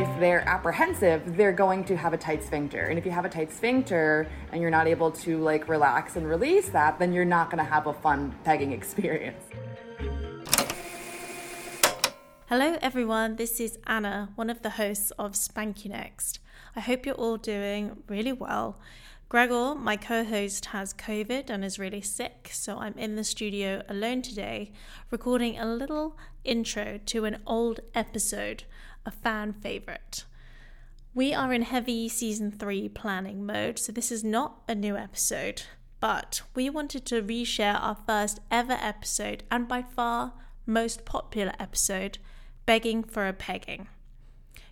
if they're apprehensive, they're going to have a tight sphincter. And if you have a tight sphincter and you're not able to like relax and release that, then you're not going to have a fun pegging experience. Hello, everyone. This is Anna, one of the hosts of Spank You Next. I hope you're all doing really well. Gregor, my co host, has COVID and is really sick, so I'm in the studio alone today, recording a little intro to an old episode, a fan favourite. We are in heavy season three planning mode, so this is not a new episode, but we wanted to reshare our first ever episode and by far most popular episode begging for a pegging.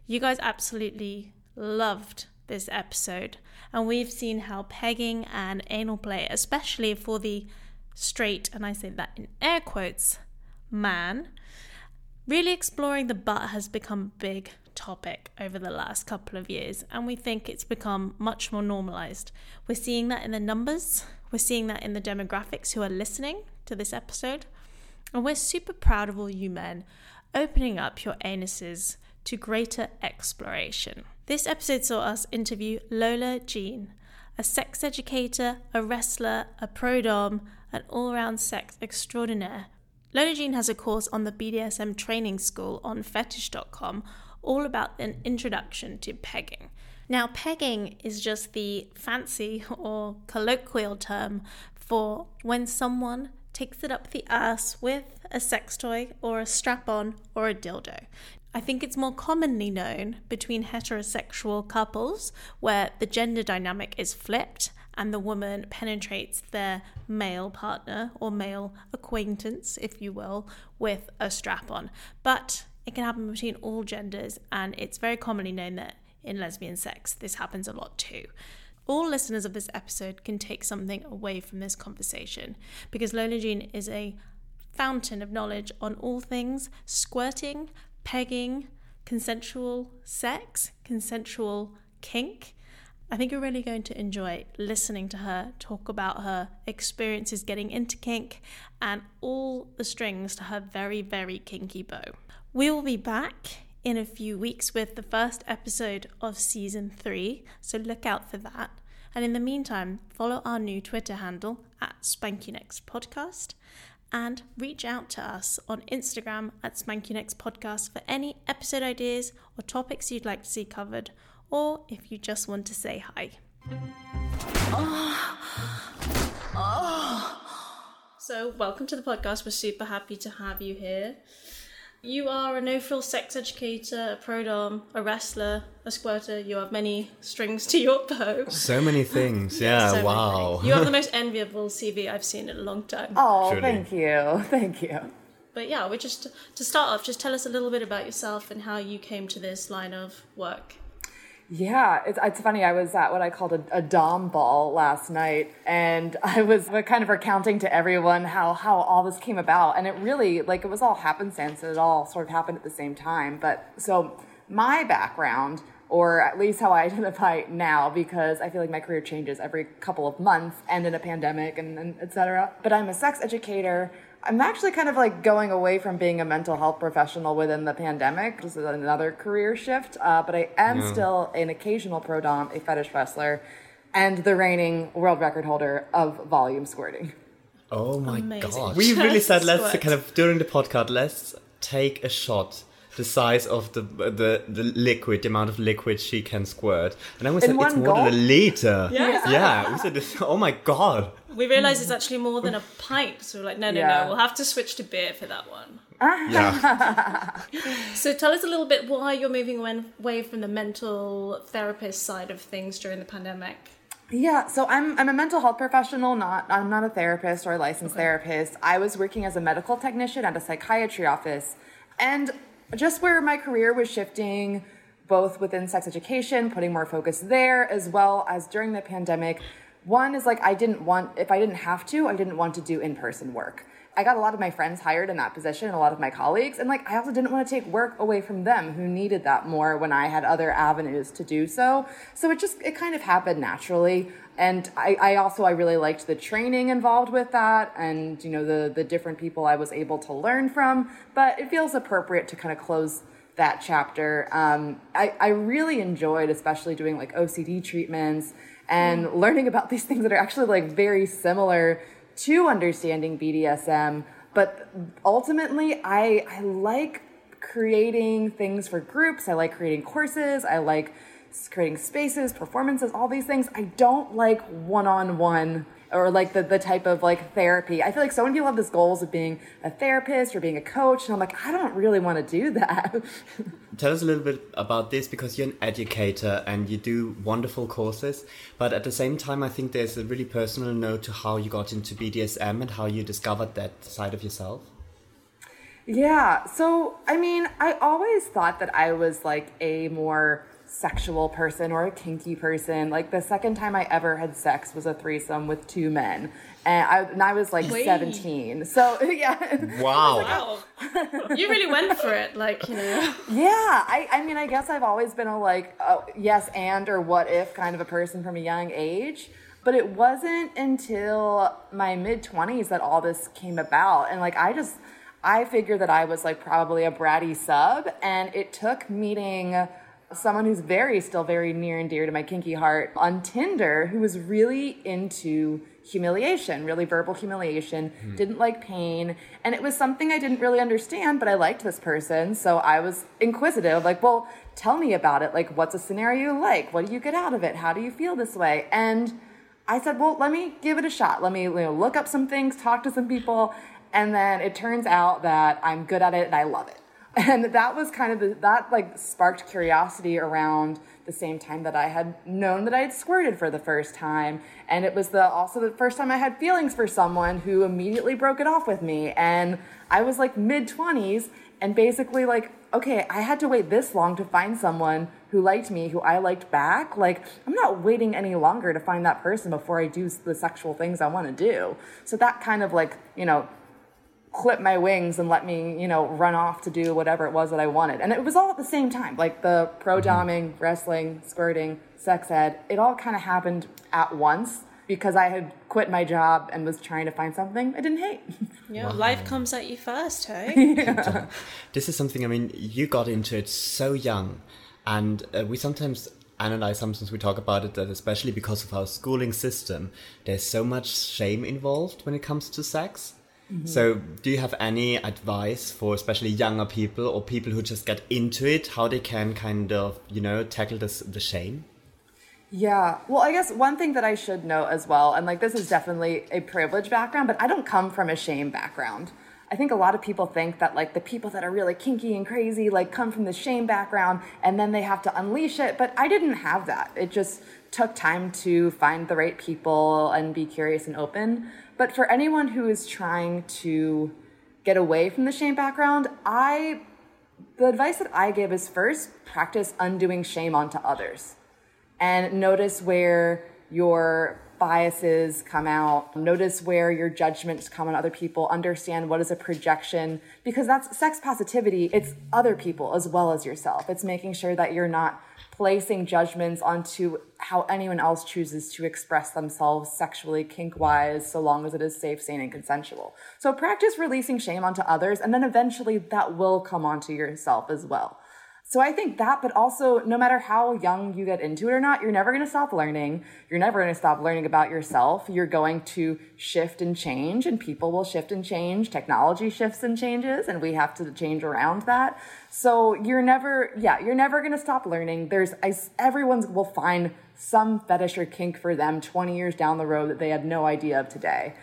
You guys absolutely loved this episode, and we've seen how pegging and anal play, especially for the straight, and I say that in air quotes, man, really exploring the butt has become a big topic over the last couple of years, and we think it's become much more normalized. We're seeing that in the numbers, we're seeing that in the demographics who are listening to this episode, and we're super proud of all you men opening up your anuses to greater exploration. This episode saw us interview Lola Jean, a sex educator, a wrestler, a pro dom, an all round sex extraordinaire. Lola Jean has a course on the BDSM training school on fetish.com all about an introduction to pegging. Now, pegging is just the fancy or colloquial term for when someone takes it up the ass with a sex toy or a strap on or a dildo. I think it's more commonly known between heterosexual couples where the gender dynamic is flipped and the woman penetrates their male partner or male acquaintance, if you will, with a strap on. But it can happen between all genders, and it's very commonly known that in lesbian sex this happens a lot too all listeners of this episode can take something away from this conversation because Lola Jean is a fountain of knowledge on all things squirting, pegging, consensual sex, consensual kink. I think you're really going to enjoy listening to her talk about her experiences getting into kink and all the strings to her very, very kinky bow. We will be back in a few weeks with the first episode of season three, so look out for that. And in the meantime, follow our new Twitter handle at SpankYouNextPodcast Podcast and reach out to us on Instagram at SpankYouNextPodcast Podcast for any episode ideas or topics you'd like to see covered, or if you just want to say hi. Oh. Oh. So, welcome to the podcast. We're super happy to have you here. You are a no frill sex educator, a pro dom, a wrestler, a squirter. You have many strings to your bow. So many things. Yeah, so wow. You have the most enviable CV I've seen in a long time. Oh, Truly. thank you. Thank you. But yeah, we just to start off, just tell us a little bit about yourself and how you came to this line of work. Yeah, it's, it's funny. I was at what I called a, a Dom ball last night, and I was kind of recounting to everyone how, how all this came about. And it really, like, it was all happenstance. It all sort of happened at the same time. But so my background, or at least how I identify now, because I feel like my career changes every couple of months and in a pandemic and, and et cetera. But I'm a sex educator I'm actually kind of like going away from being a mental health professional within the pandemic. This is another career shift, uh, but I am yeah. still an occasional pro dom, a fetish wrestler, and the reigning world record holder of volume squirting. Oh my Amazing. god! We really said let's kind of during the podcast let's take a shot the size of the the the liquid, the amount of liquid she can squirt. And then we said it's more than a liter. Yeah, yeah. We said, this, oh my god. We realised it's actually more than a pint. So we're like, no, no, yeah. no. We'll have to switch to beer for that one. yeah. so tell us a little bit why you're moving away from the mental therapist side of things during the pandemic. Yeah, so I'm I'm a mental health professional, not I'm not a therapist or a licensed okay. therapist. I was working as a medical technician at a psychiatry office, and just where my career was shifting both within sex education, putting more focus there, as well as during the pandemic. One is like, I didn't want, if I didn't have to, I didn't want to do in person work. I got a lot of my friends hired in that position, a lot of my colleagues, and like I also didn't want to take work away from them who needed that more when I had other avenues to do so. So it just it kind of happened naturally. And I, I also I really liked the training involved with that and you know the the different people I was able to learn from. But it feels appropriate to kind of close that chapter. Um, I, I really enjoyed, especially doing like OCD treatments and mm. learning about these things that are actually like very similar to understanding BDSM. But ultimately, I, I like creating things for groups. I like creating courses. I like creating spaces, performances, all these things. I don't like one on one or like the, the type of like therapy. I feel like so many people have this goals of being a therapist or being a coach, and I'm like, I don't really want to do that. Tell us a little bit about this because you're an educator and you do wonderful courses, but at the same time, I think there's a really personal note to how you got into BDSM and how you discovered that side of yourself. Yeah, so I mean, I always thought that I was like a more sexual person or a kinky person. Like the second time I ever had sex was a threesome with two men. And I, and I was like Wait. 17. So, yeah. Wow. wow. you really went for it. Like, you know. Yeah. I, I mean, I guess I've always been a like, oh, yes, and or what if kind of a person from a young age. But it wasn't until my mid 20s that all this came about. And like, I just, I figured that I was like probably a bratty sub. And it took meeting someone who's very still very near and dear to my kinky heart on Tinder who was really into humiliation, really verbal humiliation, mm. didn't like pain, and it was something I didn't really understand, but I liked this person, so I was inquisitive like, "Well, tell me about it. Like what's a scenario like? What do you get out of it? How do you feel this way?" And I said, "Well, let me give it a shot. Let me you know, look up some things, talk to some people." And then it turns out that I'm good at it and I love it and that was kind of the, that like sparked curiosity around the same time that I had known that I had squirted for the first time, and it was the also the first time I had feelings for someone who immediately broke it off with me, and I was like mid twenties, and basically like okay, I had to wait this long to find someone who liked me, who I liked back. Like, I'm not waiting any longer to find that person before I do the sexual things I want to do. So that kind of like, you know, clip my wings and let me, you know, run off to do whatever it was that I wanted. And it was all at the same time, like the pro mm-hmm. doming, wrestling, squirting, sex ed. It all kind of happened at once because I had quit my job and was trying to find something I didn't hate. Yeah, wow. life comes at you first, hey? yeah. This is something, I mean, you got into it so young, and uh, we sometimes analyze sometimes we talk about it that especially because of our schooling system there's so much shame involved when it comes to sex Mm-hmm. So, do you have any advice for especially younger people or people who just get into it, how they can kind of, you know, tackle this the shame? Yeah. Well, I guess one thing that I should note as well, and like this is definitely a privileged background, but I don't come from a shame background. I think a lot of people think that like the people that are really kinky and crazy like come from the shame background and then they have to unleash it, but I didn't have that. It just took time to find the right people and be curious and open. But for anyone who is trying to get away from the shame background, I the advice that I give is first practice undoing shame onto others. And notice where your biases come out. Notice where your judgments come on other people. Understand what is a projection because that's sex positivity. It's other people as well as yourself. It's making sure that you're not placing judgments onto how anyone else chooses to express themselves sexually, kink wise, so long as it is safe, sane, and consensual. So practice releasing shame onto others, and then eventually that will come onto yourself as well. So I think that, but also no matter how young you get into it or not, you're never going to stop learning. You're never going to stop learning about yourself. You're going to shift and change and people will shift and change. Technology shifts and changes and we have to change around that. So you're never, yeah, you're never going to stop learning. There's, I, everyone will find some fetish or kink for them 20 years down the road that they had no idea of today.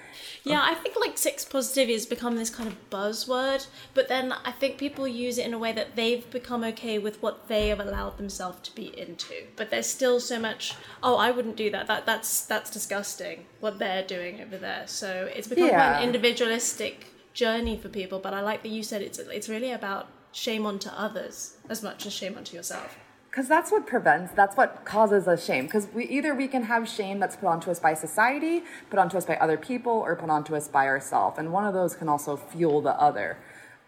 Yeah, I think like sex positivity has become this kind of buzzword, but then I think people use it in a way that they've become okay with what they have allowed themselves to be into. But there's still so much, oh, I wouldn't do that. That that's that's disgusting what they're doing over there. So it's become yeah. an individualistic journey for people, but I like that you said it's it's really about shame onto others as much as shame onto yourself because that's what prevents that's what causes us shame because we either we can have shame that's put onto us by society put onto us by other people or put onto us by ourselves and one of those can also fuel the other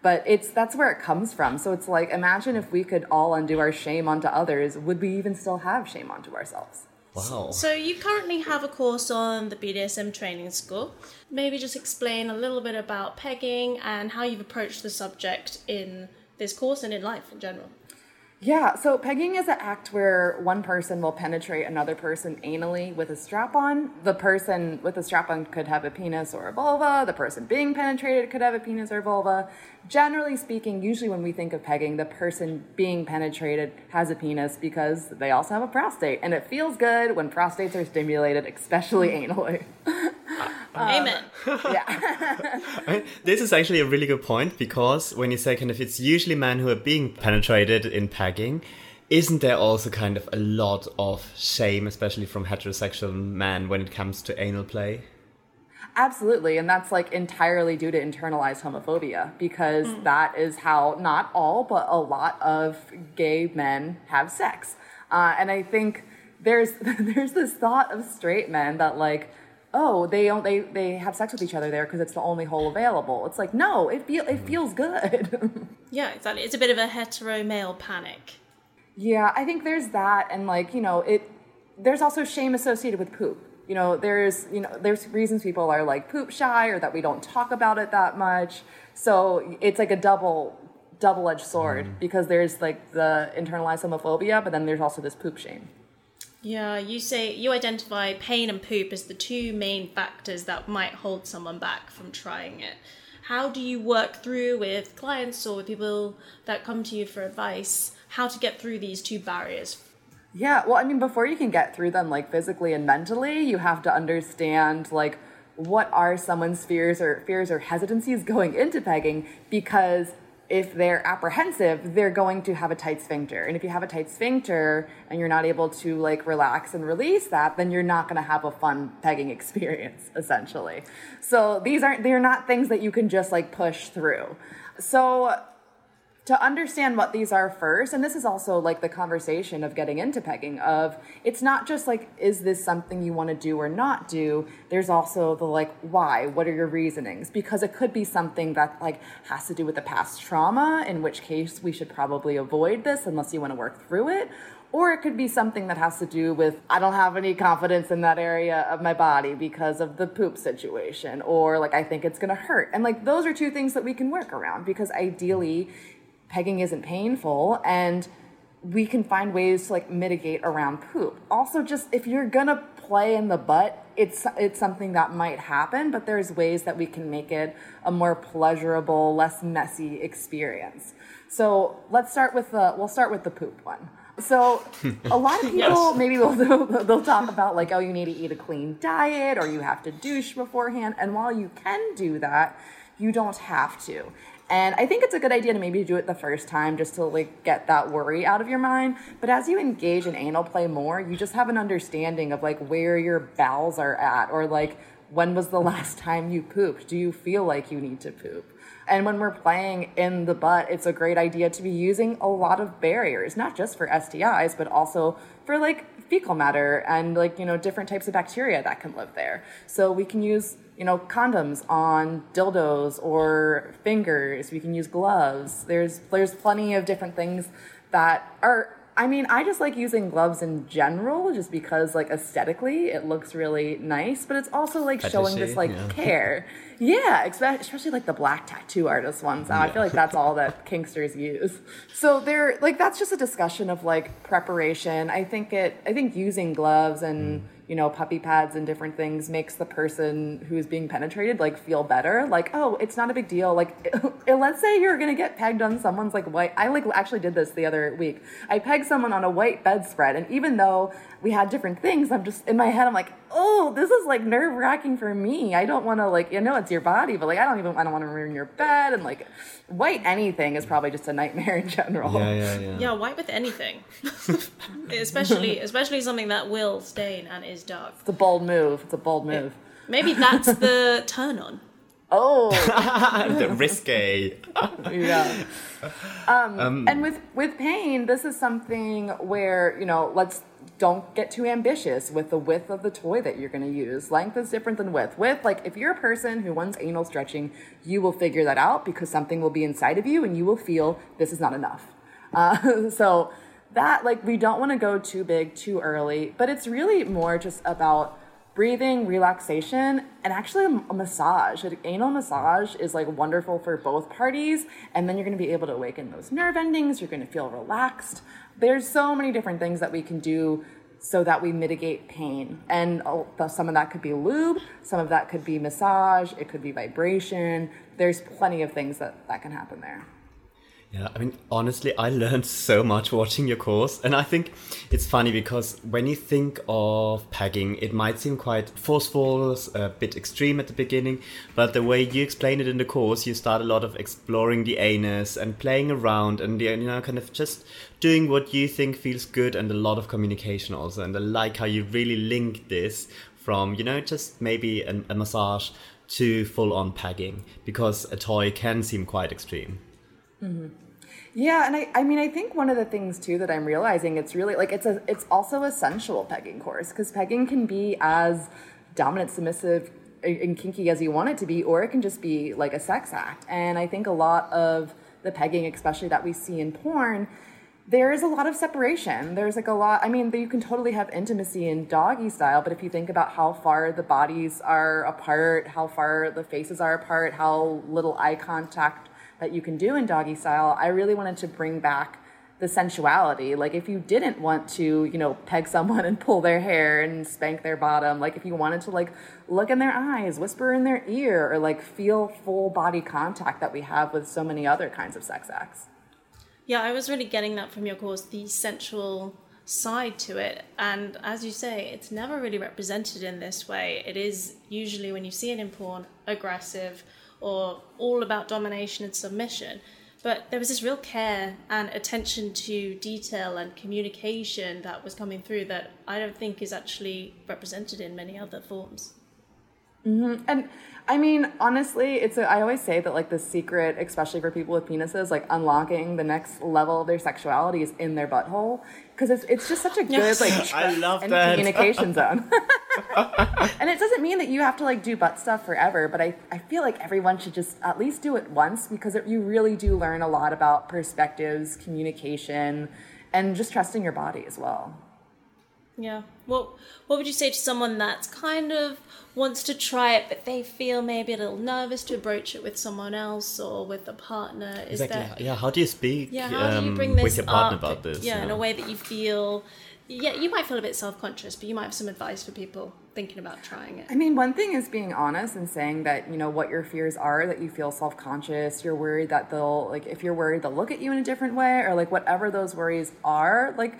but it's that's where it comes from so it's like imagine if we could all undo our shame onto others would we even still have shame onto ourselves Wow. So you currently have a course on the BDSM training school. Maybe just explain a little bit about pegging and how you've approached the subject in this course and in life in general. Yeah, so pegging is an act where one person will penetrate another person anally with a strap on. The person with the strap on could have a penis or a vulva. The person being penetrated could have a penis or vulva. Generally speaking, usually when we think of pegging, the person being penetrated has a penis because they also have a prostate. And it feels good when prostates are stimulated, especially anally. Amen. yeah. this is actually a really good point because when you say kind of it's usually men who are being penetrated in pegging, isn't there also kind of a lot of shame, especially from heterosexual men, when it comes to anal play? Absolutely. And that's like entirely due to internalized homophobia because mm. that is how not all, but a lot of gay men have sex. Uh, and I think there's there's this thought of straight men that like oh, they don't, they they have sex with each other there because it's the only hole available. It's like no, it feel it feels good. yeah, exactly. It's a bit of a hetero male panic. Yeah, I think there's that, and like you know, it there's also shame associated with poop. You know, there's you know there's reasons people are like poop shy or that we don't talk about it that much. So it's like a double double edged sword mm. because there's like the internalized homophobia, but then there's also this poop shame. Yeah, you say you identify pain and poop as the two main factors that might hold someone back from trying it. How do you work through with clients or with people that come to you for advice how to get through these two barriers? Yeah, well, I mean, before you can get through them, like physically and mentally, you have to understand, like, what are someone's fears or fears or hesitancies going into pegging because if they're apprehensive, they're going to have a tight sphincter. And if you have a tight sphincter and you're not able to like relax and release that, then you're not going to have a fun pegging experience, essentially. So these aren't, they're not things that you can just like push through. So to understand what these are first and this is also like the conversation of getting into pegging of it's not just like is this something you want to do or not do? There's also the like why? What are your reasonings? Because it could be something that like has to do with the past trauma in which case we should probably avoid this unless you want to work through it. Or it could be something that has to do with I don't have any confidence in that area of my body because of the poop situation or like I think it's to hurt. And like those are two things that we can work around because ideally pegging isn't painful and we can find ways to like mitigate around poop. Also just if you're going to play in the butt, it's it's something that might happen, but there's ways that we can make it a more pleasurable, less messy experience. So, let's start with the we'll start with the poop one. So a lot of people yes. maybe will they'll talk about like oh you need to eat a clean diet or you have to douche beforehand and while you can do that you don't have to and I think it's a good idea to maybe do it the first time just to like get that worry out of your mind. But as you engage in anal play more, you just have an understanding of like where your bowels are at or like when was the last time you pooped? Do you feel like you need to poop? And when we're playing in the butt, it's a great idea to be using a lot of barriers, not just for STIs, but also for like fecal matter and like, you know, different types of bacteria that can live there. So we can use you know, condoms on dildos or fingers. We can use gloves. There's there's plenty of different things that are I mean, I just like using gloves in general just because like aesthetically it looks really nice, but it's also like Fetishy, showing this like yeah. care. Yeah, especially like the black tattoo artist ones. Now yeah. I feel like that's all that kinksters use. So they're like that's just a discussion of like preparation. I think it I think using gloves and mm you know, puppy pads and different things makes the person who's being penetrated like feel better. Like, oh, it's not a big deal. Like, let's say you're gonna get pegged on someone's like white. I like actually did this the other week. I pegged someone on a white bedspread, and even though we had different things, I'm just in my head. I'm like, oh, this is like nerve wracking for me. I don't want to like, you know, it's your body, but like, I don't even, I don't want to ruin your bed, and like, white anything is probably just a nightmare in general. Yeah, yeah, yeah. Yeah, white with anything, especially especially something that will stain and is dark. It's a bold move. It's a bold move. Maybe that's the turn on. Oh, the risque. yeah. Um, um, and with with pain, this is something where you know, let's don't get too ambitious with the width of the toy that you're going to use. Length is different than width. Width, like if you're a person who wants anal stretching, you will figure that out because something will be inside of you and you will feel this is not enough. Uh, so that, like, we don't want to go too big too early, but it's really more just about breathing, relaxation, and actually a massage. An anal massage is like wonderful for both parties, and then you're to be able to awaken those nerve endings. You're to feel relaxed. There's so many different things that we can do so that we mitigate pain. And some of that could be lube, some of that could be massage, it could be vibration. There's plenty of things that that can happen there. Yeah, I mean, honestly, I learned so much watching your course. And I think it's funny because when you think of pegging, it might seem quite forceful, a bit extreme at the beginning. But the way you explain it in the course, you start a lot of exploring the anus and playing around and, you know, kind of just doing what you think feels good and a lot of communication also. And I like how you really link this from, you know, just maybe a, a massage to full on pegging because a toy can seem quite extreme. Mm-hmm. Yeah, and I, I mean, I think one of the things too that I'm realizing it's really like it's a it's also a sensual pegging course because pegging can be as dominant, submissive, and kinky as you want it to be, or it can just be like a sex act. And I think a lot of the pegging, especially that we see in porn, there is a lot of separation. There's like a lot. I mean, you can totally have intimacy in doggy style, but if you think about how far the bodies are apart, how far the faces are apart, how little eye contact that you can do in doggy style, I really wanted to bring back the sensuality. Like if you didn't want to, you know, peg someone and pull their hair and spank their bottom, like if you wanted to like look in their eyes, whisper in their ear, or like feel full body contact that we have with so many other kinds of sex acts. Yeah, I was really getting that from your course, the sensual side to it. And as you say, it's never really represented in this way. It is usually when you see it in porn, aggressive, or all about domination and submission. But there was this real care and attention to detail and communication that was coming through that I don't think is actually represented in many other forms. Mm-hmm. And I mean, honestly, it's a, I always say that like the secret, especially for people with penises, like unlocking the next level of their sexuality is in their butthole because it's it's just such a good yes. like I love and that. communication zone. and it doesn't mean that you have to like do butt stuff forever, but I I feel like everyone should just at least do it once because it, you really do learn a lot about perspectives, communication, and just trusting your body as well. Yeah. What What would you say to someone that's kind of wants to try it, but they feel maybe a little nervous to broach it with someone else or with a partner? Is exactly. yeah. How do you speak? Yeah. How um, do you bring this with your partner up, about this? Yeah, yeah, in a way that you feel. Yeah, you might feel a bit self conscious, but you might have some advice for people thinking about trying it. I mean, one thing is being honest and saying that you know what your fears are. That you feel self conscious. You're worried that they'll like if you're worried they'll look at you in a different way, or like whatever those worries are. Like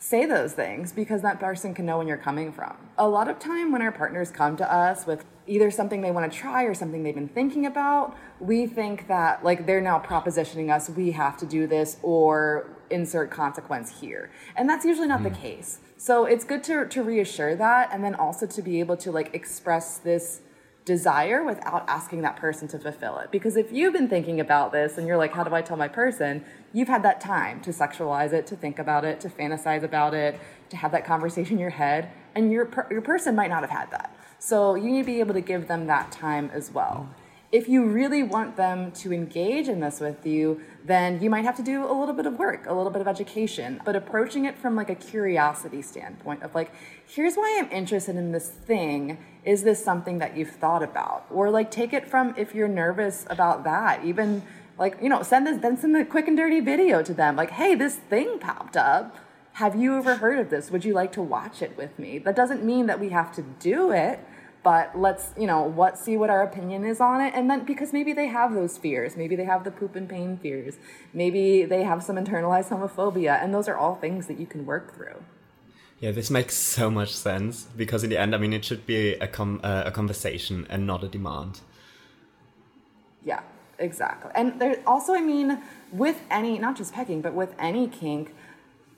say those things because that person can know when you're coming from. A lot of time when our partners come to us with either something they want to try or something they've been thinking about, we think that like they're now propositioning us we have to do this or insert consequence here. And that's usually not mm. the case. So it's good to to reassure that and then also to be able to like express this desire without asking that person to fulfill it. Because if you've been thinking about this and you're like, how do I tell my person? You've had that time to sexualize it, to think about it, to fantasize about it, to have that conversation in your head. And your, per- your person might not have had that. So you need to be able to give them that time as well. If you really want them to engage in this with you, then you might have to do a little bit of work, a little bit of education, but approaching it from like a curiosity standpoint of like, here's why I'm interested in this thing. Is this something that you've thought about? Or like take it from if you're nervous about that, even like, you know, send this then send a quick and dirty video to them. Like, hey, this thing popped up. Have you ever heard of this? Would you like to watch it with me? That doesn't mean that we have to do it but let's you know what see what our opinion is on it. And then because maybe they have those fears. Maybe they have the poop and pain fears. Maybe they have some internalized homophobia. And those are all things that you can work through. Yeah this makes so much sense. Because in the end i mean it should be a, com- uh, a conversation and not a demand. Yeah exactly. And there also i mean with any not just pegging but with any kink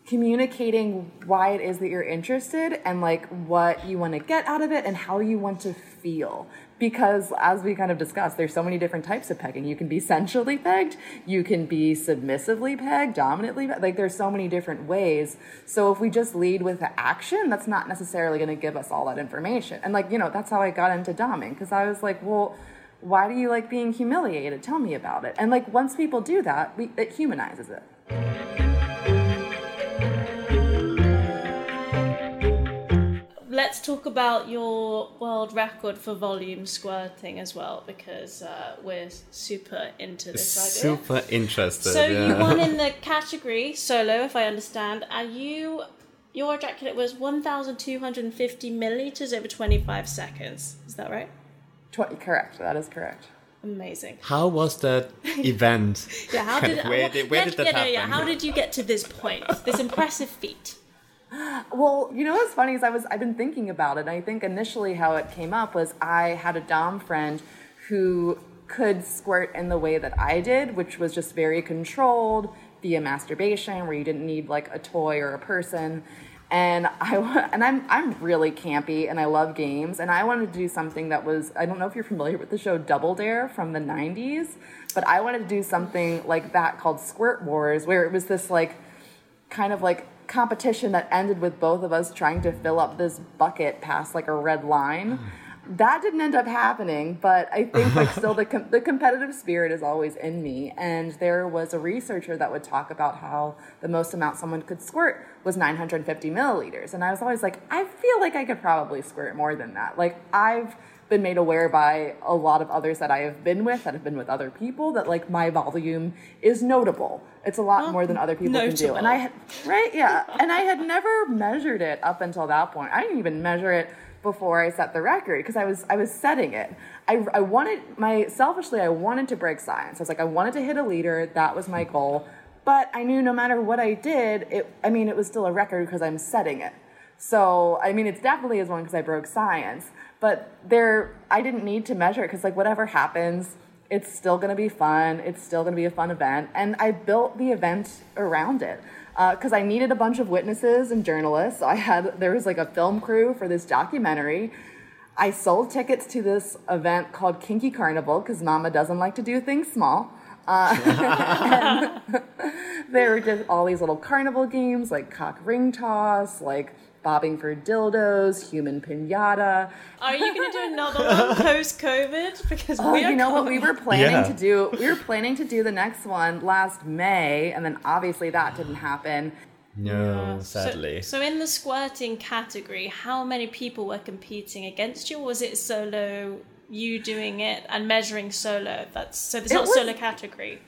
communicating why it is that you're interested and like what you want to get out of it and how you want to feel. Because as we kind of discussed there's so many different types of pegging. You can be sensually pegged you can be submissively pegged dominantly like there's so many different ways. So if we just lead with the action that's not necessarily going to give us all that information. And like you know that's how i got into doming because i was like well why do you like being humiliated? Tell me about it. And like once people do that we, it humanizes it let's talk about your world record for volume squirting as well, because uh, we're super into this idea. Super interested. So yeah. you won in the category solo, if I understand, and you your ejaculate was 1,250 milliliters over 25 seconds. Is that right? 20, correct. That is correct. Amazing. How was that event? yeah, how did, where did, where did that yeah, happen? Yeah, how did you get to this point, this impressive feat? Well, you know what's funny is I was I've been thinking about it. I think initially how it came up was I had a dom friend who could squirt in the way that I did, which was just very controlled via masturbation, where you didn't need like a toy or a person. And I and I'm I'm really campy and I love games and I wanted to do something that was I don't know if you're familiar with the show Double Dare from the 90s, but I wanted to do something like that called Squirt Wars, where it was this like kind of like competition that ended with both of us trying to fill up this bucket past like a red line. That didn't end up happening, but I think like still the com- the competitive spirit is always in me. And there was a researcher that would talk about how the most amount someone could squirt was 950 milliliters, and I was always like, I feel like I could probably squirt more than that. Like I've been made aware by a lot of others that I have been with, that have been with other people, that like my volume is notable. It's a lot oh, more than other people notable. can do. And I had, right, yeah. and I had never measured it up until that point. I didn't even measure it before I set the record because I was I was setting it. I, I wanted my selfishly I wanted to break science. I was like I wanted to hit a leader. That was my goal. But I knew no matter what I did, it I mean it was still a record because I'm setting it. So I mean it's definitely as one because I broke science but there i didn't need to measure it because like whatever happens it's still going to be fun it's still going to be a fun event and i built the event around it because uh, i needed a bunch of witnesses and journalists. I had there was like a film crew for this documentary. I sold tickets to this event called kinky carnival because mama doesn't like to do things small uh, there were just all these little carnival games like cock ring toss like bobbing for dildos, human pinata. Are you going to do another one post COVID? Because oh, you know what we were planning yeah. to do. We were planning to do the next one last May, and then obviously that didn't happen. No, sadly. So, so, in the squirting category, how many people were competing against you? was it solo? You doing it and measuring solo. That's so. There's not was, solo category.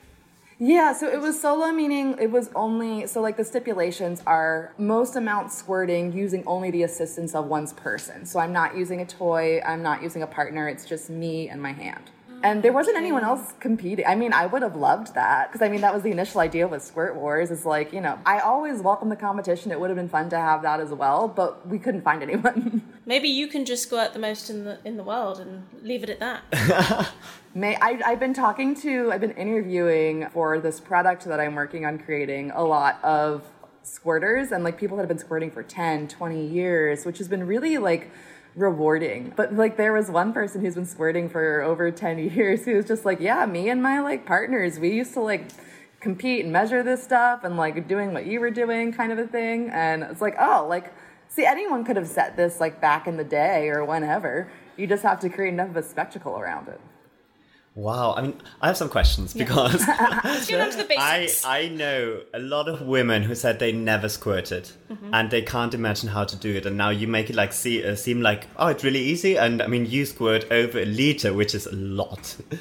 Yeah, so it was solo, meaning it was only, so like the stipulations are most amount squirting using only the assistance of one's person. So I'm not using a toy, I'm not using a partner, it's just me and my hand. And there wasn't anyone else competing. I mean, I would have loved that because I mean, that was the initial idea with Squirt Wars. Is like, you know, I always welcome the competition. It would have been fun to have that as well, but we couldn't find anyone. Maybe you can just squirt the most in the in the world and leave it at that. May I, I've been talking to, I've been interviewing for this product that I'm working on creating a lot of squirters and like people that have been squirting for 10, 20 years, which has been really like rewarding. But like there was one person who's been squirting for over 10 years who was just like, yeah, me and my like partners, we used to like compete and measure this stuff and like doing what you were doing kind of a thing. And it's like, oh, like, see, anyone could have set this like back in the day or whenever. You just have to create enough of a spectacle around it. Wow, I mean, I have some questions because I I know a lot of women who said they never squirted mm-hmm. and they can't imagine how to do it, and now you make it like see, uh, seem like oh, it's really easy, and I mean, you squirt over a liter, which is a lot.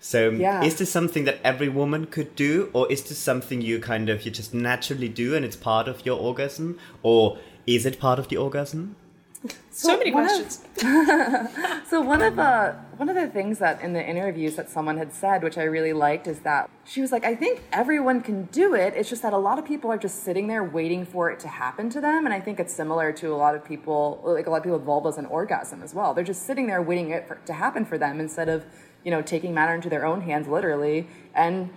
So, yeah. is this something that every woman could do, or is this something you kind of you just naturally do and it's part of your orgasm, or is it part of the orgasm? So, many questions. Of, so one of the one of the things that in the interviews that someone had said, which I really liked, is that she was like, "I think everyone can do it. It's just that a lot of people are just sitting there waiting for it to happen to them." And I think it's similar to a lot of people, like a lot of people with vulvas and orgasm as well. They're just sitting there waiting it for, to happen for them instead of you know taking matter into their own hands, literally, and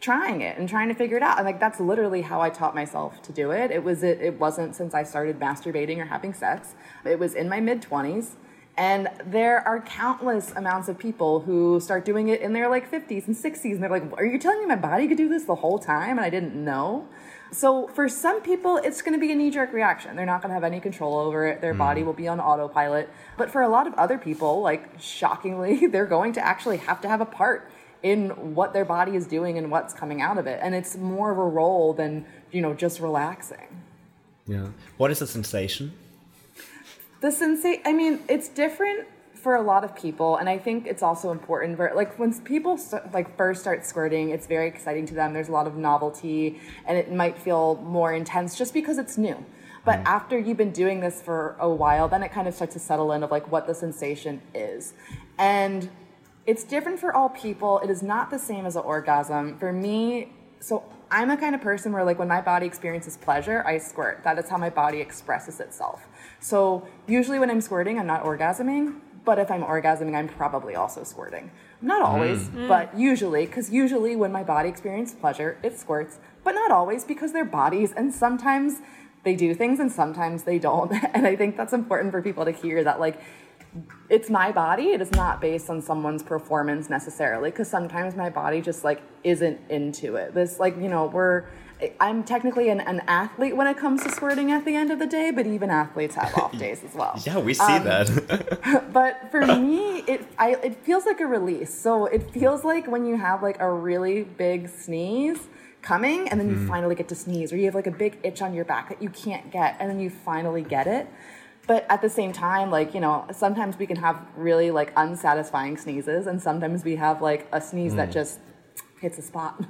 trying it and trying to figure it out. And like that's literally how I taught myself to do it. It was it, it wasn't since I started masturbating or having sex. It was in my mid 20s. And there are countless amounts of people who start doing it in their like 50s and 60s and they're like, "Are you telling me my body could do this the whole time and I didn't know?" So for some people, it's going to be a knee jerk reaction. They're not going to have any control over it. Their mm. body will be on autopilot. But for a lot of other people, like shockingly, they're going to actually have to have a part in what their body is doing and what's coming out of it. And it's more of a role than, you know, just relaxing. Yeah. What is the sensation? the sensation, I mean, it's different for a lot of people and i think it's also important for like when people st- like first start squirting it's very exciting to them there's a lot of novelty and it might feel more intense just because it's new but mm. after you've been doing this for a while then it kind of starts to settle in of like what the sensation is and it's different for all people it is not the same as an orgasm for me so i'm the kind of person where like when my body experiences pleasure i squirt that is how my body expresses itself so usually when i'm squirting i'm not orgasming but if I'm orgasming, I'm probably also squirting. Not always, mm. but usually, because usually when my body experiences pleasure, it squirts, but not always because they're bodies, and sometimes they do things and sometimes they don't. And I think that's important for people to hear that, like, it's my body. It is not based on someone's performance necessarily, because sometimes my body just like isn't into it. This, like, you know, we're I'm technically an, an, athlete when it comes to squirting at the end of the day, but even athletes have off days as well. yeah, we see um, that. but for me, it I, it feels like a release. So it feels like when you have like a really big sneeze coming, and then you mm. finally get to sneeze, or you have like a big itch on your back that you can't get, and then you finally get it. But at the same time, like you know, sometimes we can have really like unsatisfying sneezes, and sometimes we have like a sneeze mm. that just hits a spot.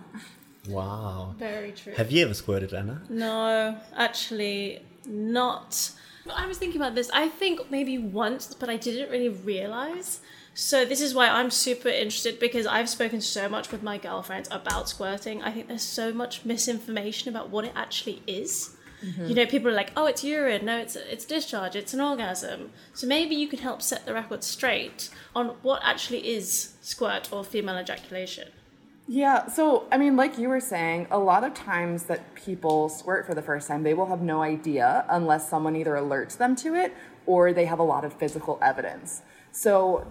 Wow. Very true. Have you ever squirted, Anna? No, actually not. I was thinking about this. I think maybe once, but I didn't really realize. So this is why I'm super interested because I've spoken so much with my girlfriends about squirting. I think there's so much misinformation about what it actually is. Mm-hmm. You know, people are like, "Oh, it's urine. No, it's it's discharge. It's an orgasm." So maybe you can help set the record straight on what actually is squirt or female ejaculation. Yeah, so I mean, like you were saying, a lot of times that people squirt for the first time, they will have no idea unless someone either alerts them to it or they have a lot of physical evidence. So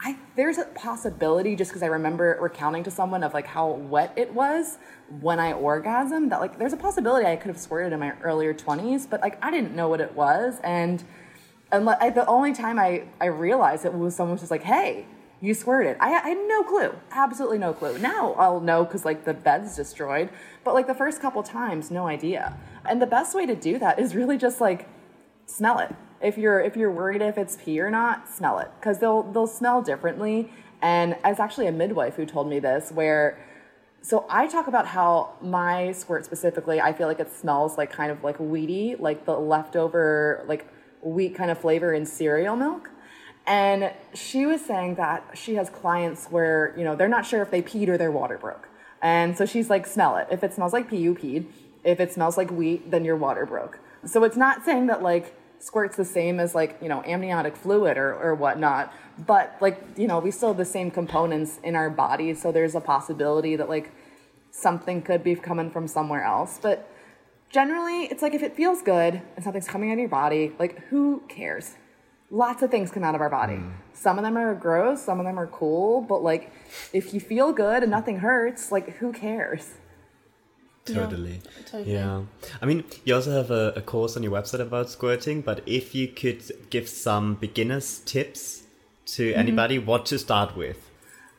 I, there's a possibility, just because I remember recounting to someone of like how wet it was when I orgasmed, that like there's a possibility I could have squirted in my earlier 20s, but like I didn't know what it was. And, and I, the only time I, I realized it was someone was just like, hey, you squirted. I, I had no clue, absolutely no clue. Now I'll know because like the bed's destroyed, but like the first couple times, no idea. And the best way to do that is really just like smell it. If you're if you're worried if it's pee or not, smell it because they'll they'll smell differently. And it's actually a midwife who told me this where. So I talk about how my squirt specifically, I feel like it smells like kind of like weedy, like the leftover like wheat kind of flavor in cereal milk. And she was saying that she has clients where, you know, they're not sure if they peed or their water broke. And so she's like, smell it. If it smells like pee, you peed. If it smells like wheat, then your water broke. So it's not saying that like squirt's the same as like, you know, amniotic fluid or, or whatnot. But like, you know, we still have the same components in our body So there's a possibility that like something could be coming from somewhere else. But generally, it's like if it feels good and something's coming out of your body, like who cares? lots of things come out of our body. Mm. Some of them are gross, some of them are cool, but like if you feel good and nothing hurts, like who cares? Totally. Yeah. totally. yeah. I mean, you also have a, a, course on your website about squirting, but if you could give some beginners tips to mm-hmm. anybody, what to start with?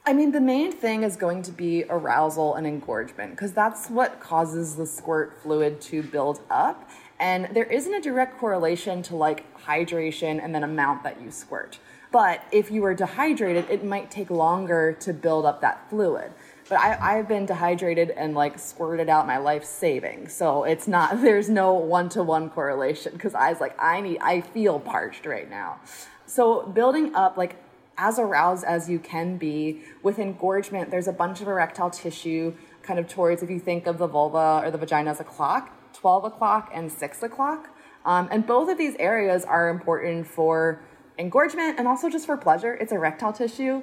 I mean, the main thing is going to be arousal and engorgement because that's what causes the squirt fluid to build up. And there isn't a direct correlation to like hydration and then amount that you squirt. But if you were dehydrated, it might take longer to build up that fluid. But I, I've been dehydrated and like squirted out my life saving. So it's not, there's no one to one correlation because I was like, I need, I feel parched right now. So building up, like as aroused as you can be with engorgement, there's a bunch of erectile tissue kind of towards, if you think of the vulva or the vagina as a clock, 12 o'clock and 6 o'clock. Um, and both of these areas are important for engorgement and also just for pleasure. It's erectile tissue.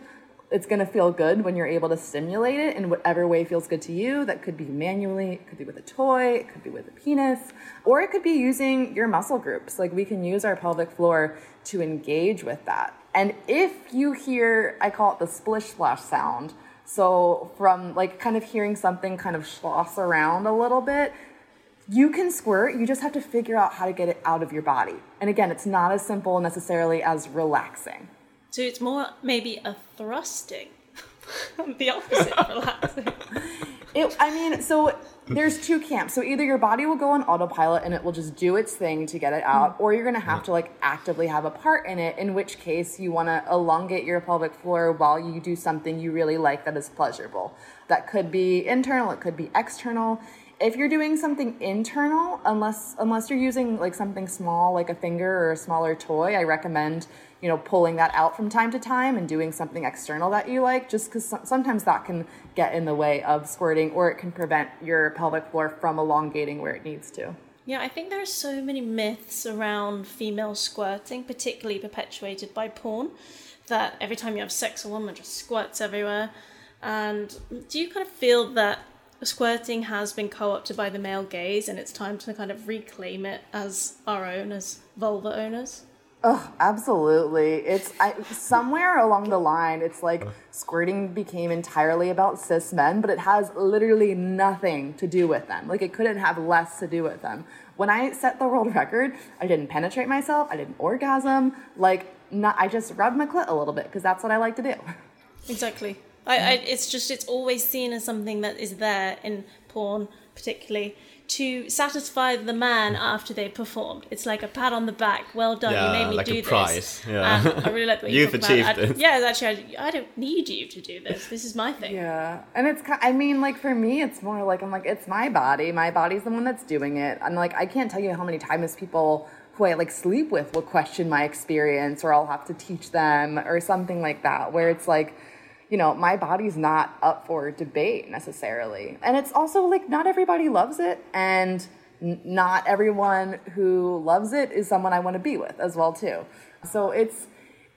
It's going to feel good when you're able to stimulate it in whatever way feels good to you. That could be manually, it could be with a toy, it could be with a penis, or it could be using your muscle groups. Like we can use our pelvic floor to engage with that. And if you hear, I call it the splish splash sound. So from like kind of hearing something kind of schloss around a little bit, you can squirt, you just have to figure out how to get it out of your body. And again, it's not as simple necessarily as relaxing. So it's more maybe a thrusting. the opposite relaxing. It, I mean, so there's two camps. So either your body will go on autopilot and it will just do its thing to get it hmm. out, or you're gonna have to like actively have a part in it, in which case you wanna elongate your pelvic floor while you do something you really like that is pleasurable. That could be internal, it could be external. If you're doing something internal, unless unless you're using like something small like a finger or a smaller toy, I recommend you know, pulling that out from time to time and doing something external that you like, just because sometimes that can get in the way of squirting or it can prevent your pelvic floor from elongating where it needs to. Yeah, I think there are so many myths around female squirting, particularly perpetuated by porn, that every time you have sex, a woman just squirts everywhere. And do you kind of feel that squirting has been co opted by the male gaze and it's time to kind of reclaim it as our own, as vulva owners? Oh, absolutely. It's I, somewhere along the line, it's like squirting became entirely about cis men, but it has literally nothing to do with them. Like it couldn't have less to do with them. When I set the world record, I didn't penetrate myself, I didn't orgasm. Like, not, I just rubbed my clit a little bit because that's what I like to do. Exactly. I, I, it's just it's always seen as something that is there in porn, particularly to satisfy the man mm. after they performed. It's like a pat on the back. Well done, yeah, you made me like do a this. Prize. Yeah. And I really like what you You've achieved it. yeah, actually, I, I, don't need you to do this. This is my thing. Yeah, and it's. I mean, like for me, it's more like I'm like it's my body. My body's the one that's doing it. I'm like I can't tell you how many times people who I like sleep with will question my experience, or I'll have to teach them, or something like that. Where it's like you know, my body's not up for debate necessarily. And it's also like not everybody loves it and not everyone who loves it is someone I want to be with as well too. So it's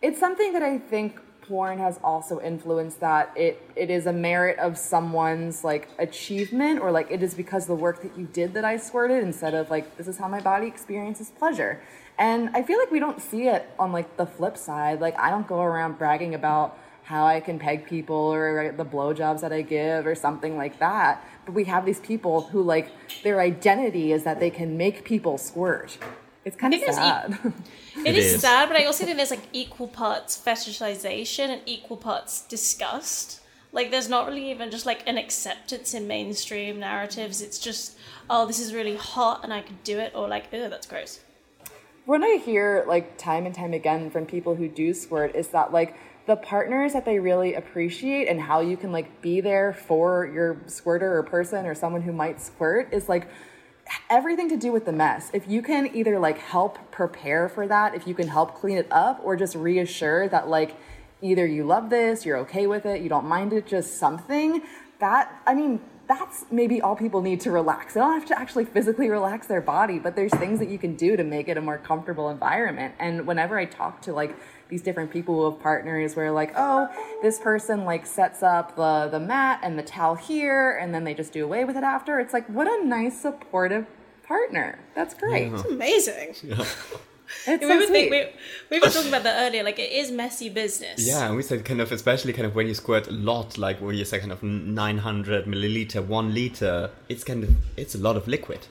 it's something that I think porn has also influenced that it it is a merit of someone's like achievement or like it is because the work that you did that I squirted instead of like this is how my body experiences pleasure. And I feel like we don't see it on like the flip side. Like I don't go around bragging about how I can peg people or the blowjobs that I give or something like that. But we have these people who like their identity is that they can make people squirt. It's kind of sad. E- it, it is, is sad, but I also think there's like equal parts fetishization and equal parts disgust. Like there's not really even just like an acceptance in mainstream narratives. It's just, oh, this is really hot and I could do it, or like, oh, that's gross. What I hear like time and time again from people who do squirt is that like the partners that they really appreciate and how you can like be there for your squirter or person or someone who might squirt is like everything to do with the mess. If you can either like help prepare for that, if you can help clean it up or just reassure that like either you love this, you're okay with it, you don't mind it, just something, that I mean that's maybe all people need to relax. They don't have to actually physically relax their body, but there's things that you can do to make it a more comfortable environment. And whenever I talk to like these different people who have partners where like, oh, this person like sets up the the mat and the towel here and then they just do away with it after. It's like what a nice supportive partner. That's great. It's amazing. Yeah. It's we, were think, we, we, were talking about that earlier. Like it is messy business. Yeah, and we said kind of especially kind of when you squirt a lot, like when you say kind of nine hundred milliliter, one liter. It's kind of it's a lot of liquid.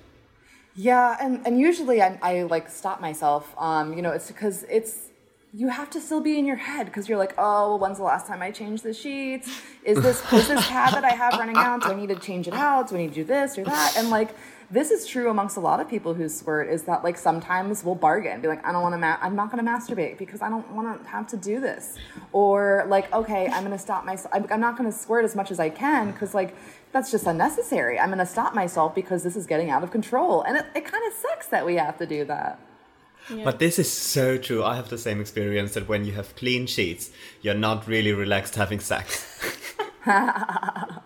Yeah, and and usually I, I like stop myself. Um, you know, it's because it's you have to still be in your head because you're like, oh, when's the last time I changed the sheets? Is this is this that I have running out? Do I need to change it out? Do I need to do this or that? And like this is true amongst a lot of people who squirt is that like sometimes we'll bargain be like i don't want to ma- i'm not going to masturbate because i don't want to have to do this or like okay i'm going to stop myself i'm, I'm not going to squirt as much as i can because like that's just unnecessary i'm going to stop myself because this is getting out of control and it, it kind of sucks that we have to do that yeah. But this is so true. I have the same experience that when you have clean sheets, you're not really relaxed having sex. yeah,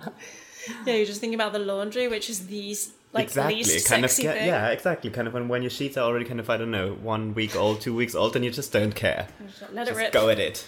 you're just thinking about the laundry, which is these like these. exactly kind of get, yeah exactly kind of when, when your sheets are already kind of i don't know one week old two weeks old and you just don't care let just it rip go at it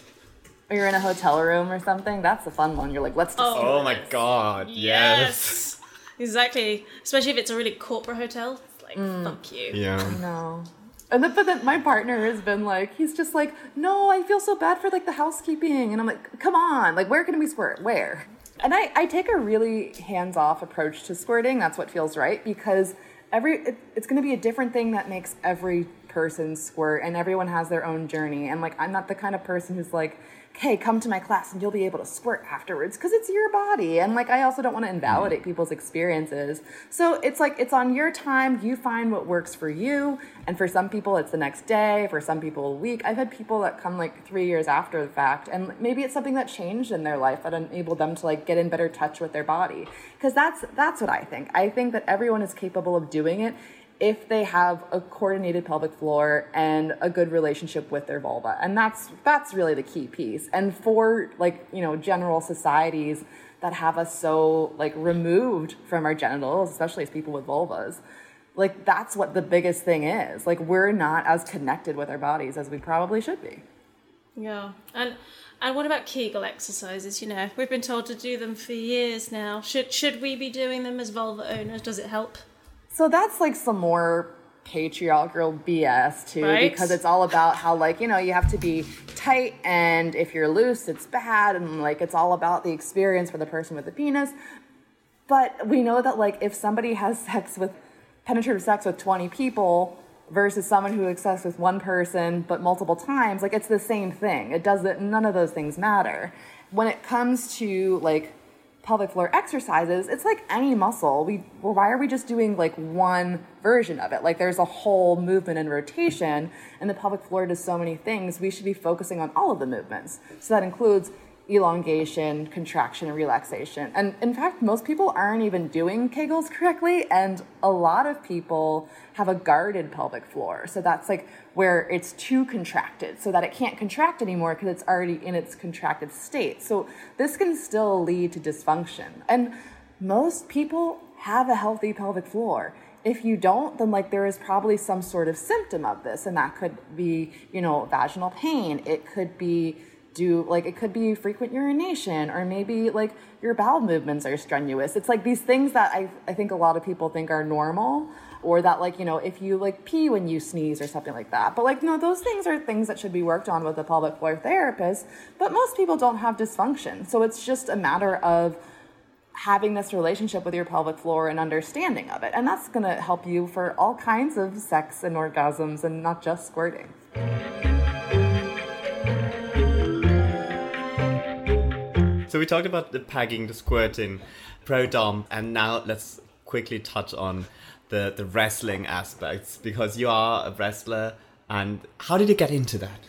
or you're in a hotel room or something that's a fun one you're like let's just oh, oh my god yes. yes. exactly especially if it's a really corporate hotel it's like mm. fuck you yeah no and then, but then my partner has been like, he's just like, no, I feel so bad for like the housekeeping. And I'm like, come on, like, where can we squirt? Where? And I, I take a really hands off approach to squirting. That's what feels right because every it, it's going to be a different thing that makes every person squirt and everyone has their own journey and like i'm not the kind of person who's like hey, come to my class and you'll be able to squirt afterwards because it's your body. And like, I also don't want to invalidate mm. people's experiences. So it's like, it's on your time. You find what works for you. And for some people, it's the next day. For some people, a week. I've had people that come like three years after the fact. And maybe it's something that changed in their life that enabled them to like get in better touch with their body. Because that's, that's what I think. I think that everyone is capable of doing it if they have a coordinated pelvic floor and a good relationship with their vulva and that's that's really the key piece and for like you know general societies that have us so like removed from our genitals especially as people with vulvas like that's what the biggest thing is like we're not as connected with our bodies as we probably should be yeah and and what about Kegel exercises? You know, we've been told to do them for years now. Should should we be doing them as vulva owners? Does it help? So that's like some more patriarchal BS too, right? because it's all about how like you know you have to be tight, and if you're loose, it's bad, and like it's all about the experience for the person with the penis. But we know that like if somebody has sex with penetrative sex with 20 people versus someone who has sex with one person but multiple times, like it's the same thing. It doesn't. None of those things matter when it comes to like pelvic floor exercises, it's like any muscle. We why are we just doing like one version of it? Like there's a whole movement and rotation, and the pelvic floor does so many things. We should be focusing on all of the movements. So that includes elongation, contraction, and relaxation. And in fact, most people aren't even doing Kegels correctly, and a lot of people have a guarded pelvic floor. So that's like where it's too contracted so that it can't contract anymore because it's already in its contracted state. So this can still lead to dysfunction. And most people have a healthy pelvic floor. If you don't, then like there is probably some sort of symptom of this, and that could be, you know, vaginal pain. It could be do like it could be frequent urination or maybe like your bowel movements are strenuous. It's like these things that i, I think a lot of people think are normal or that like you know if you like pee when you sneeze or something like that. But like no those things are things that should be worked on with a pelvic floor therapist but most people don't have dysfunction. So it's just a matter of having this relationship with your pelvic floor and understanding of it. And that's going to help you for all kinds of sex and orgasms and not just squirting So we talked about the pegging, the squirting, pro dom, and now let's quickly touch on the the wrestling aspects because you are a wrestler. And how did you get into that?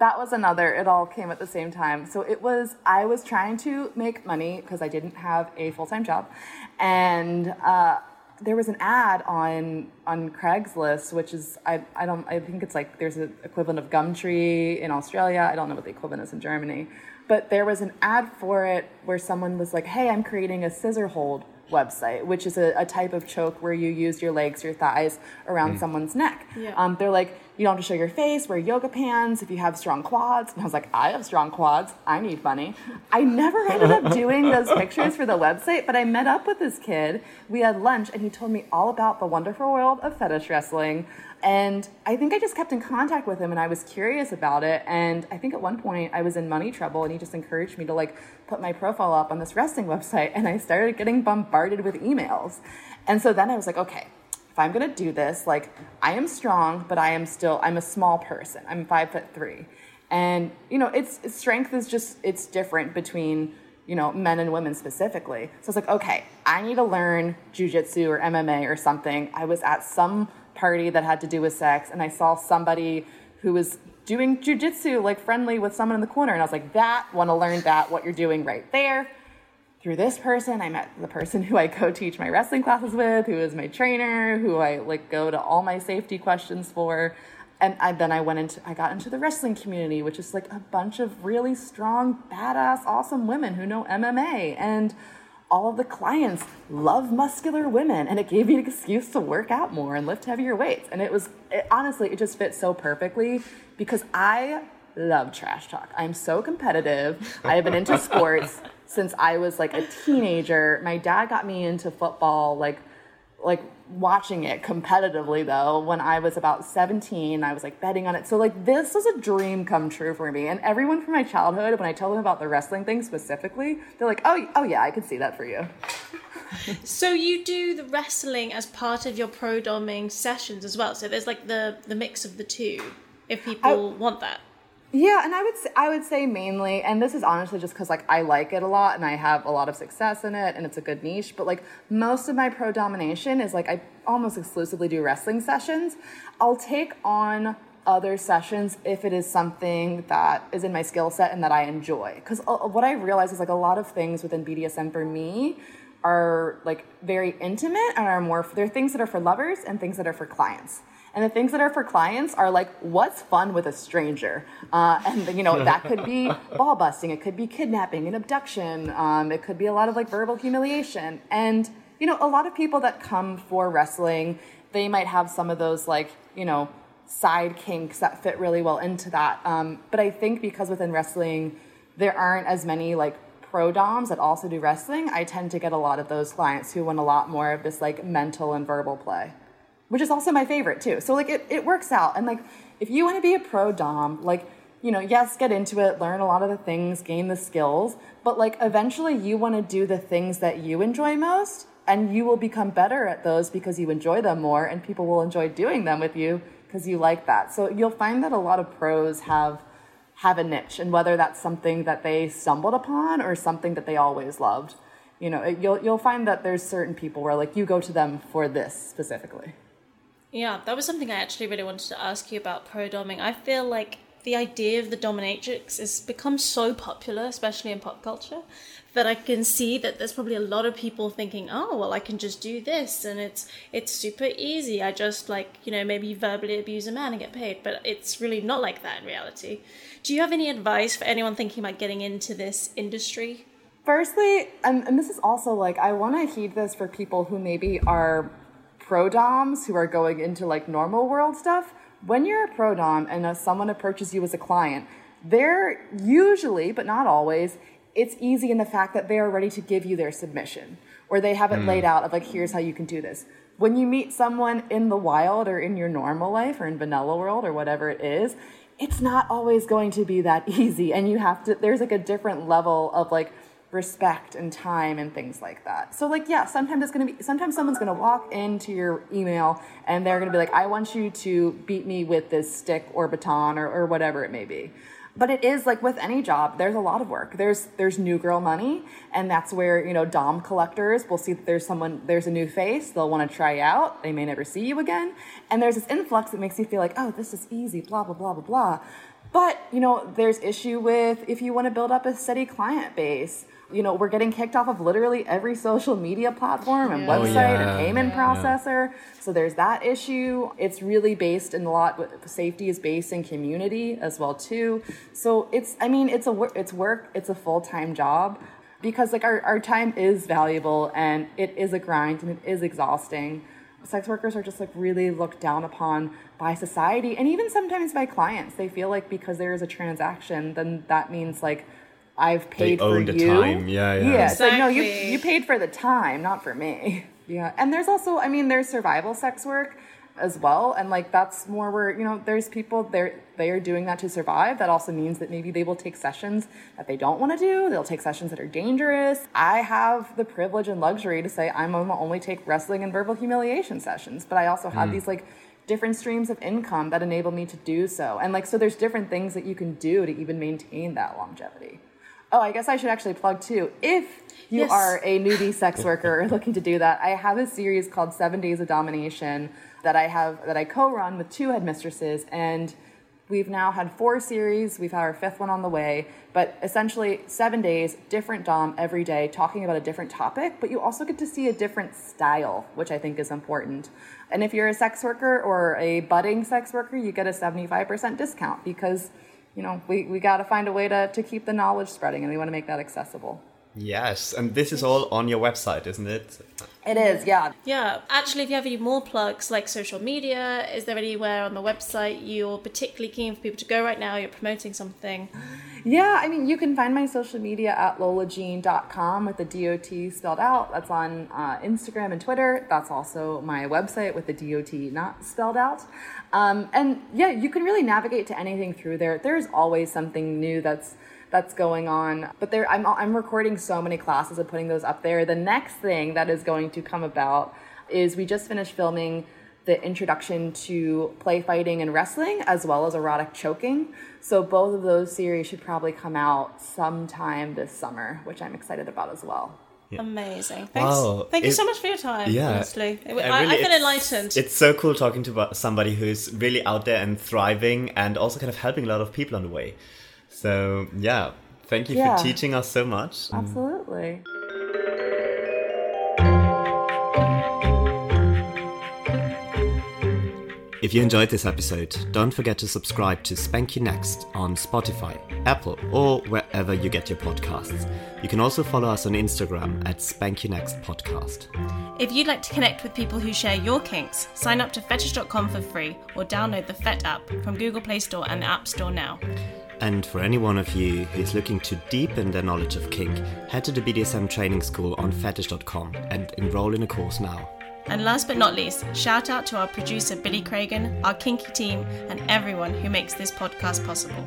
That was another. It all came at the same time. So it was. I was trying to make money because I didn't have a full time job, and. Uh, there was an ad on on Craigslist, which is I, I don't I think it's like there's an equivalent of Gumtree in Australia. I don't know what the equivalent is in Germany, but there was an ad for it where someone was like, "Hey, I'm creating a scissor hold website, which is a, a type of choke where you use your legs, your thighs around mm. someone's neck." Yeah. Um, they're like, "You don't have to show your face. Wear yoga pants if you have strong quads." And I was like, "I have strong quads. I need money." I never ended up doing those pictures for the website, but I met up with this kid. We had lunch, and he told me all about the wonderful world of fetish wrestling. And I think I just kept in contact with him and I was curious about it. And I think at one point I was in money trouble and he just encouraged me to like put my profile up on this wrestling website. And I started getting bombarded with emails. And so then I was like, okay, if I'm gonna do this, like I am strong, but I am still, I'm a small person. I'm five foot three. And, you know, it's, strength is just, it's different between you know, men and women specifically. So it's like, okay, I need to learn jujitsu or MMA or something. I was at some party that had to do with sex, and I saw somebody who was doing jujitsu, like friendly with someone in the corner, and I was like, that, want to learn that, what you're doing right there. Through this person, I met the person who I co-teach my wrestling classes with, who is my trainer, who I like go to all my safety questions for. And I, then I went into, I got into the wrestling community, which is like a bunch of really strong, badass, awesome women who know MMA. And all of the clients love muscular women. And it gave me an excuse to work out more and lift heavier weights. And it was it, honestly it just fit so perfectly because i love trash talk. I'm so competitive. I have been into sports since i was like a teenager my dad got me into football like like watching it competitively though when I was about 17 I was like betting on it so like this was a dream come true for me and everyone from my childhood when I tell them about the wrestling thing specifically they're like oh oh yeah I could see that for you so you do the wrestling as part of your pro doming sessions as well. So there's like the the mix of the two if people I, want that. Yeah, and I would say, I would say mainly, and this is honestly just because like I like it a lot and I have a lot of success in it and it's a good niche. But like most of my pro domination is like I almost exclusively do wrestling sessions. I'll take on other sessions if it is something that is in my skill set and that I enjoy. Because uh, what I realize is like a lot of things within BDSM for me are like very intimate and are more. There are things that are for lovers and things that are for clients. And the things that are for clients are like, what's fun with a stranger? Uh, and, you know, that could be ball busting, it could be kidnapping and abduction, um, it could be a lot of like verbal humiliation. And, you know, a lot of people that come for wrestling, they might have some of those like, you know, side kinks that fit really well into that. Um, but I think because within wrestling, there aren't as many like pro doms that also do wrestling, I tend to get a lot of those clients who want a lot more of this like mental and verbal play which is also my favorite too. So like it, it works out. And like if you want to be a pro dom, like you know, yes, get into it, learn a lot of the things, gain the skills, but like eventually you want to do the things that you enjoy most and you will become better at those because you enjoy them more and people will enjoy doing them with you because you like that. So you'll find that a lot of pros have have a niche and whether that's something that they stumbled upon or something that they always loved. You know, you'll you'll find that there's certain people where like you go to them for this specifically. Yeah, that was something I actually really wanted to ask you about pro doming. I feel like the idea of the dominatrix has become so popular, especially in pop culture, that I can see that there's probably a lot of people thinking, "Oh, well, I can just do this, and it's it's super easy. I just like you know maybe verbally abuse a man and get paid." But it's really not like that in reality. Do you have any advice for anyone thinking about getting into this industry? Firstly, and, and this is also like I want to heed this for people who maybe are pro doms who are going into like normal world stuff, when you're a pro dom and uh, someone approaches you as a client, they're usually, but not always, it's easy in the fact that they are ready to give you their submission or they have it mm. laid out of like, here's how you can do this. When you meet someone in the wild or in your normal life or in vanilla world or whatever it is, it's not always going to be that easy. And you have to, there's like a different level of like, respect and time and things like that. So like yeah, sometimes it's going to be sometimes someone's going to walk into your email and they're going to be like I want you to beat me with this stick or baton or or whatever it may be. But it is like with any job, there's a lot of work. There's there's new girl money, and that's where you know dom collectors will see that there's someone there's a new face they'll want to try out. They may never see you again, and there's this influx that makes you feel like oh this is easy, blah blah blah blah blah. But you know there's issue with if you want to build up a steady client base you know, we're getting kicked off of literally every social media platform and oh, website oh, yeah. and payment yeah. processor. So there's that issue. It's really based in a lot. Safety is based in community as well too. So it's, I mean, it's a it's work. It's a full time job because like our, our time is valuable and it is a grind and it is exhausting. Sex workers are just like really looked down upon by society and even sometimes by clients. They feel like because there is a transaction, then that means like I've paid they for you. The time. Yeah, yeah. Yeah, exactly. it's like no, you you paid for the time, not for me. Yeah, and there's also, I mean, there's survival sex work as well, and like that's more where you know there's people there they are doing that to survive. That also means that maybe they will take sessions that they don't want to do. They'll take sessions that are dangerous. I have the privilege and luxury to say I'm gonna only take wrestling and verbal humiliation sessions, but I also have mm. these like different streams of income that enable me to do so. And like so there's different things that you can do to even maintain that longevity. Oh, I guess I should actually plug too. If you yes. are a newbie sex worker looking to do that, I have a series called Seven Days of Domination that I have that I co-run with two headmistresses, and we've now had four series. We've had our fifth one on the way, but essentially seven days, different dom every day, talking about a different topic. But you also get to see a different style, which I think is important. And if you're a sex worker or a budding sex worker, you get a seventy-five percent discount because you know, we, we got to find a way to, to keep the knowledge spreading and we want to make that accessible. Yes, and this is all on your website, isn't it? It is, yeah. Yeah, actually, if you have any more plugs like social media, is there anywhere on the website you're particularly keen for people to go right now? You're promoting something? Yeah, I mean, you can find my social media at lolajean.com with the DOT spelled out. That's on uh, Instagram and Twitter. That's also my website with the DOT not spelled out. Um, and yeah, you can really navigate to anything through there. There's always something new that's that's going on. But there, I'm I'm recording so many classes and putting those up there. The next thing that is going to come about is we just finished filming the introduction to play fighting and wrestling as well as erotic choking. So both of those series should probably come out sometime this summer, which I'm excited about as well. Yeah. Amazing. Thanks. Wow. Thank it, you so much for your time. Yeah. Honestly, I, really, I, feel enlightened. It's so cool talking to somebody who's really out there and thriving and also kind of helping a lot of people on the way. So, yeah, thank you yeah. for teaching us so much. Mm. Absolutely. If you enjoyed this episode, don't forget to subscribe to Spank You Next on Spotify, Apple, or wherever you get your podcasts. You can also follow us on Instagram at Spank You Next Podcast. If you'd like to connect with people who share your kinks, sign up to fetish.com for free or download the FET app from Google Play Store and the App Store now. And for any one of you who's looking to deepen their knowledge of kink, head to the BDSM training school on fetish.com and enroll in a course now. And last but not least, shout out to our producer Billy Cragen, our kinky team, and everyone who makes this podcast possible.